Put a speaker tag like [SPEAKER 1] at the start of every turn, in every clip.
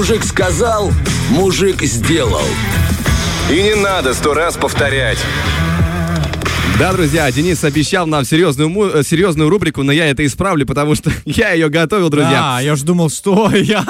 [SPEAKER 1] Мужик сказал, мужик сделал.
[SPEAKER 2] И не надо сто раз повторять.
[SPEAKER 3] Да, друзья, Денис обещал нам серьезную, э, серьезную рубрику, но я это исправлю, потому что я ее готовил, друзья.
[SPEAKER 4] Да, я уж думал, что я,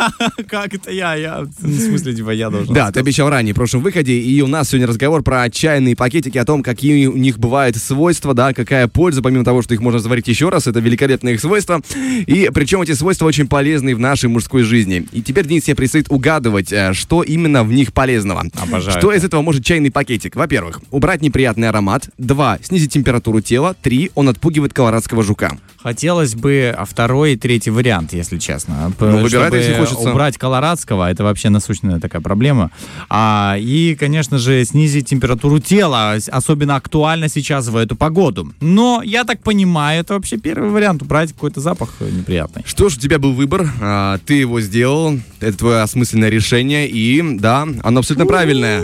[SPEAKER 4] как это я, я, в смысле, типа, я должен.
[SPEAKER 3] Да, ты обещал ранее в прошлом выходе, и у нас сегодня разговор про чайные пакетики, о том, какие у них бывают свойства, да, какая польза, помимо того, что их можно заварить еще раз, это великолепные их свойства, и причем эти свойства очень полезны в нашей мужской жизни. И теперь, Денис, тебе предстоит угадывать, э, что именно в них полезного.
[SPEAKER 4] Обожаю
[SPEAKER 3] Что из этого может чайный пакетик? Во-первых, убрать неприятный аромат, два, снизить температуру тела, три, он отпугивает колорадского жука.
[SPEAKER 4] Хотелось бы а, второй и третий вариант, если честно.
[SPEAKER 3] Ну, выбирай, если хочется.
[SPEAKER 4] Убрать колорадского, это вообще насущная такая проблема. А, и, конечно же, снизить температуру тела, с- особенно актуально сейчас в эту погоду. Но, я так понимаю, это вообще первый вариант, убрать какой-то запах э, неприятный.
[SPEAKER 3] Что ж, у тебя был выбор, а, ты его сделал, это твое осмысленное решение, и да, оно абсолютно правильное.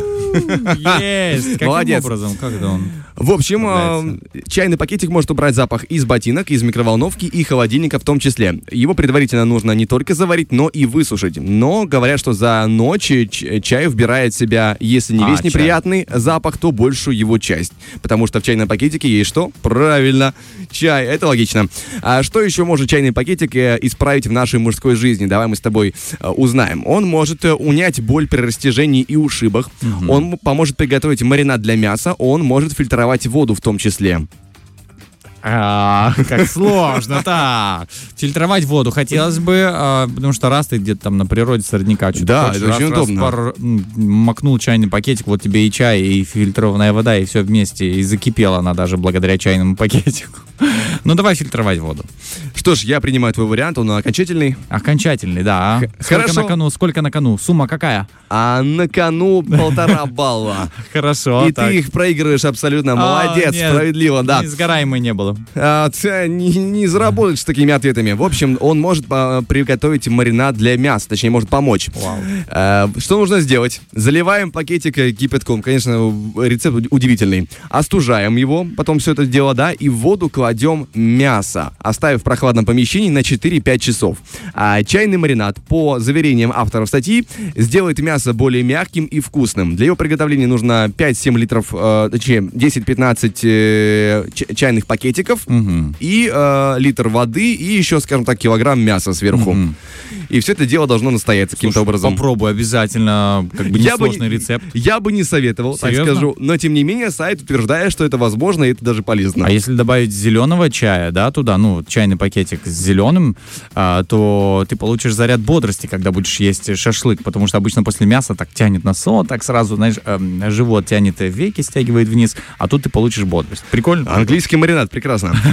[SPEAKER 4] Есть! Каким образом? Как это он?
[SPEAKER 3] В общем, э, чайный пакетик может убрать запах из ботинок, из микроволновки и холодильника в том числе. Его предварительно нужно не только заварить, но и высушить. Но говорят, что за ночь чай вбирает в себя, если не
[SPEAKER 4] А,
[SPEAKER 3] весь
[SPEAKER 4] чай.
[SPEAKER 3] неприятный запах, то большую его часть. Потому что в чайном пакетике есть что? Правильно, чай. Это логично. А что еще может чайный пакетик э, исправить в нашей мужской жизни? Давай мы с тобой э, узнаем. Он может э, унять боль при растяжении и ушибах. Он м- поможет приготовить маринад для мяса. Он может фильтровать воду в том числе.
[SPEAKER 4] А, как сложно, так. Фильтровать воду хотелось бы, а, потому что раз ты где-то там на природе с родника что-то
[SPEAKER 3] Да,
[SPEAKER 4] хочешь,
[SPEAKER 3] это
[SPEAKER 4] раз-
[SPEAKER 3] очень
[SPEAKER 4] раз
[SPEAKER 3] удобно.
[SPEAKER 4] пар- макнул чайный пакетик, вот тебе и чай, и фильтрованная вода, и все вместе, и закипела она даже благодаря чайному пакетику. Ну, давай фильтровать воду.
[SPEAKER 3] Что ж, я принимаю твой вариант, он окончательный.
[SPEAKER 4] Окончательный, да.
[SPEAKER 3] Х-
[SPEAKER 4] Сколько
[SPEAKER 3] хорошо.
[SPEAKER 4] на кону? Сколько на кону? Сумма какая?
[SPEAKER 3] А на кону полтора балла.
[SPEAKER 4] Хорошо.
[SPEAKER 3] И ты их проигрываешь абсолютно. Молодец,
[SPEAKER 4] А, нет,
[SPEAKER 3] справедливо, да.
[SPEAKER 4] Несгораемой не было.
[SPEAKER 3] А, не, не заработаешь с такими ответами. В общем, он может а, приготовить маринад для мяса, точнее, может помочь.
[SPEAKER 4] Вау.
[SPEAKER 3] А, что нужно сделать? Заливаем пакетик э, кипятком. Конечно, рецепт уд- удивительный. Остужаем его, потом все это дело, да, и в воду кладем мясо, оставив в прохладном помещении на 4-5 часов. А чайный маринад, по заверениям авторов статьи, сделает мясо более мягким и вкусным. Для его приготовления нужно 5-7 литров, э, точнее, 10-15 э, чайных пакетиков
[SPEAKER 4] Мгм.
[SPEAKER 3] и э, литр воды, и еще, скажем так, килограмм мяса сверху.
[SPEAKER 4] Мгм.
[SPEAKER 3] И все это дело должно настояться каким-то образом.
[SPEAKER 4] Попробуй обязательно, как бы
[SPEAKER 3] Я бы
[SPEAKER 4] несложный
[SPEAKER 3] не-
[SPEAKER 4] рецепт.
[SPEAKER 3] Я бы не советовал,
[SPEAKER 4] Серьезно?
[SPEAKER 3] так скажу. Но, тем не менее, сайт утверждает, что это возможно, и это даже полезно.
[SPEAKER 4] А если добавить зеленого чая, да, туда, ну, чайный пакетик с зеленым, а, то ты получишь заряд бодрости, когда будешь есть шашлык, потому что обычно после мяса так тянет на сон, так сразу, знаешь, эм, живот тянет, э, веки стягивает вниз, а тут ты получишь бодрость. Прикольно?
[SPEAKER 3] Английский маринад, прекрасно.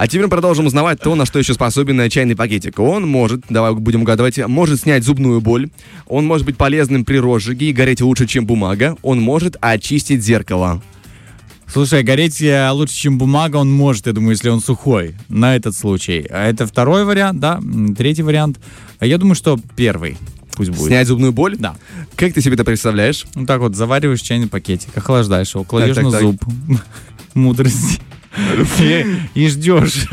[SPEAKER 3] А теперь продолжим узнавать то, на что еще способен э, чайный пакетик. Он может, давай будем угадывать, может снять зубную боль, он может быть полезным при розжиге и гореть лучше, чем бумага, он может очистить зеркало.
[SPEAKER 4] Слушай, гореть э, лучше, чем бумага, он может, я думаю, если он сухой, на этот случай. А это второй вариант, да, третий вариант. А Я думаю, что первый пусть будет.
[SPEAKER 3] Снять зубную боль?
[SPEAKER 4] Да.
[SPEAKER 3] Как ты себе это представляешь?
[SPEAKER 4] Ну так вот, завариваешь чайный пакетик, охлаждаешь его, кладешь
[SPEAKER 3] так,
[SPEAKER 4] на
[SPEAKER 3] так.
[SPEAKER 4] зуб. Мудрости. И и ждешь.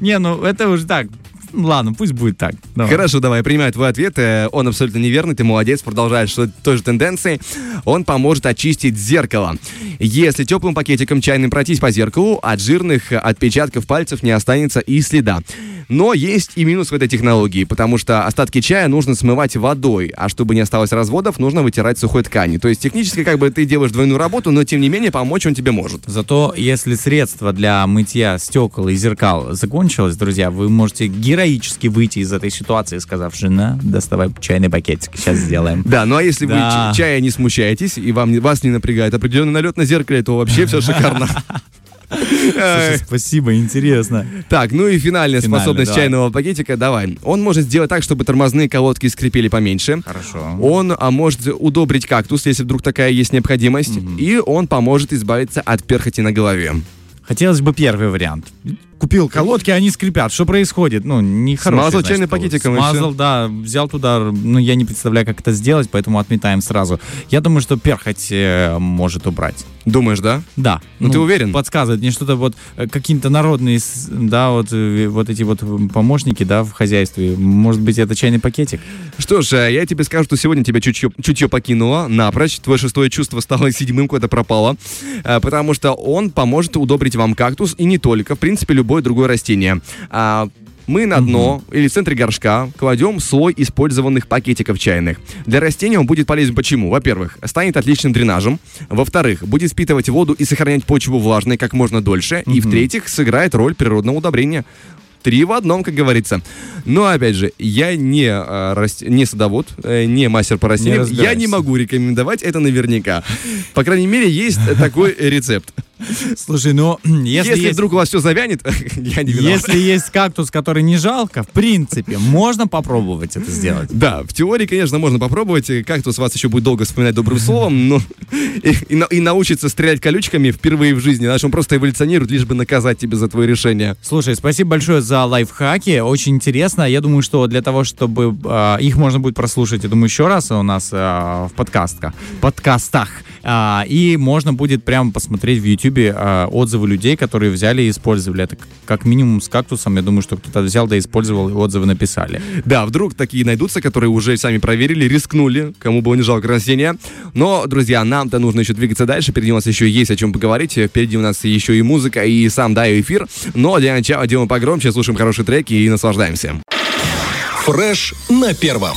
[SPEAKER 4] Не, ну это уже так. Ну, Ладно, пусть будет так. Давай.
[SPEAKER 3] Хорошо, давай, я принимаю твой ответ. Э, Он абсолютно неверный, ты молодец, продолжаешь той же тенденцией. Он поможет очистить зеркало. Если теплым пакетиком чайным пройтись по зеркалу, от жирных отпечатков пальцев не останется и следа. Но есть и минус в этой технологии, потому что остатки чая нужно смывать водой, а чтобы не осталось разводов, нужно вытирать сухой тканью. То есть технически как бы ты делаешь двойную работу, но тем не менее помочь он тебе может.
[SPEAKER 4] Зато если средство для мытья стекол и зеркал закончилось, друзья, вы можете героически выйти из этой ситуации, сказав, жена, доставай чайный пакетик, сейчас сделаем.
[SPEAKER 3] Да, ну а если вы
[SPEAKER 4] Да.
[SPEAKER 3] чая не смущаетесь и вам, вас не напрягает определенный налет на зеркале, то вообще все шикарно.
[SPEAKER 4] Слушай, спасибо, интересно.
[SPEAKER 3] Так, ну и финальная способность
[SPEAKER 4] давай.
[SPEAKER 3] чайного пакетика, давай. Он может сделать так, чтобы тормозные колодки скрипели поменьше.
[SPEAKER 4] Хорошо.
[SPEAKER 3] Он а, может удобрить кактус, если вдруг такая есть необходимость. И он поможет избавиться от перхоти на голове.
[SPEAKER 4] Хотелось бы первый вариант. Купил колодки, они скрипят. Что происходит? Ну, не хороший,
[SPEAKER 3] Смазал
[SPEAKER 4] значит,
[SPEAKER 3] чайным
[SPEAKER 4] повод.
[SPEAKER 3] пакетиком
[SPEAKER 4] Смазал, да, взял туда. Ну, я не представляю, как это сделать, поэтому отметаем сразу. Я думаю, что перхоть э, может убрать.
[SPEAKER 3] Думаешь, да?
[SPEAKER 4] Да.
[SPEAKER 3] Ну, ты уверен?
[SPEAKER 4] Подсказывает мне что-то вот э, какие-то народные, да, вот, э, вот эти вот помощники, да, в хозяйстве. Может быть, это чайный пакетик?
[SPEAKER 3] Что ж, э, я тебе скажу, что сегодня тебя чутье, чутье покинуло напрочь. Твое шестое чувство стало седьмым, куда пропало. Потому что он поможет удобрить вам кактус и не только, в принципе, любое другое растение. А, мы на дно или в центре горшка кладем слой использованных пакетиков чайных. Для растения он будет полезен почему? Во-первых, станет отличным дренажем. Во-вторых, будет впитывать воду и сохранять почву влажной как можно дольше. И в-третьих, сыграет роль природного удобрения. Три в одном, как говорится. Но, опять же, я не, э, раст- не садовод, э, не мастер по растениям. я
[SPEAKER 4] разбираешься.
[SPEAKER 3] не могу рекомендовать это наверняка. По крайней мере, есть такой рецепт.
[SPEAKER 4] Слушай, ну, если,
[SPEAKER 3] Если
[SPEAKER 4] есть,
[SPEAKER 3] вдруг у вас все завянет, я не виноват.
[SPEAKER 4] если есть кактус, который не жалко, в принципе, можно попробовать это сделать.
[SPEAKER 3] Да, в теории, конечно, можно попробовать. Кактус вас еще будет долго вспоминать добрым словом, но и, и и научится стрелять колючками впервые в жизни. Знаешь, он просто эволюционирует, лишь бы наказать тебя за твое решение.
[SPEAKER 4] Слушай, спасибо большое за лайфхаки. Очень интересно. Я думаю, что для того, чтобы а, их можно будет прослушать, я думаю, еще раз у нас а, в подкастах, подкастах. А, и можно будет прямо посмотреть в YouTube а, отзывы людей, которые взяли и использовали это. Как минимум с кактусом. Я думаю, что кто-то взял да использовал и отзывы написали.
[SPEAKER 3] Да, вдруг такие найдутся, которые уже сами проверили, рискнули, кому было не жалко растения. Но, друзья, нам-то нужно еще двигаться дальше. Впереди у нас еще есть о чем поговорить. Впереди у нас еще и музыка, и сам, да, и эфир. Но для начала делаем погромче, слушаем хорошие треки и наслаждаемся.
[SPEAKER 1] Фреш на первом.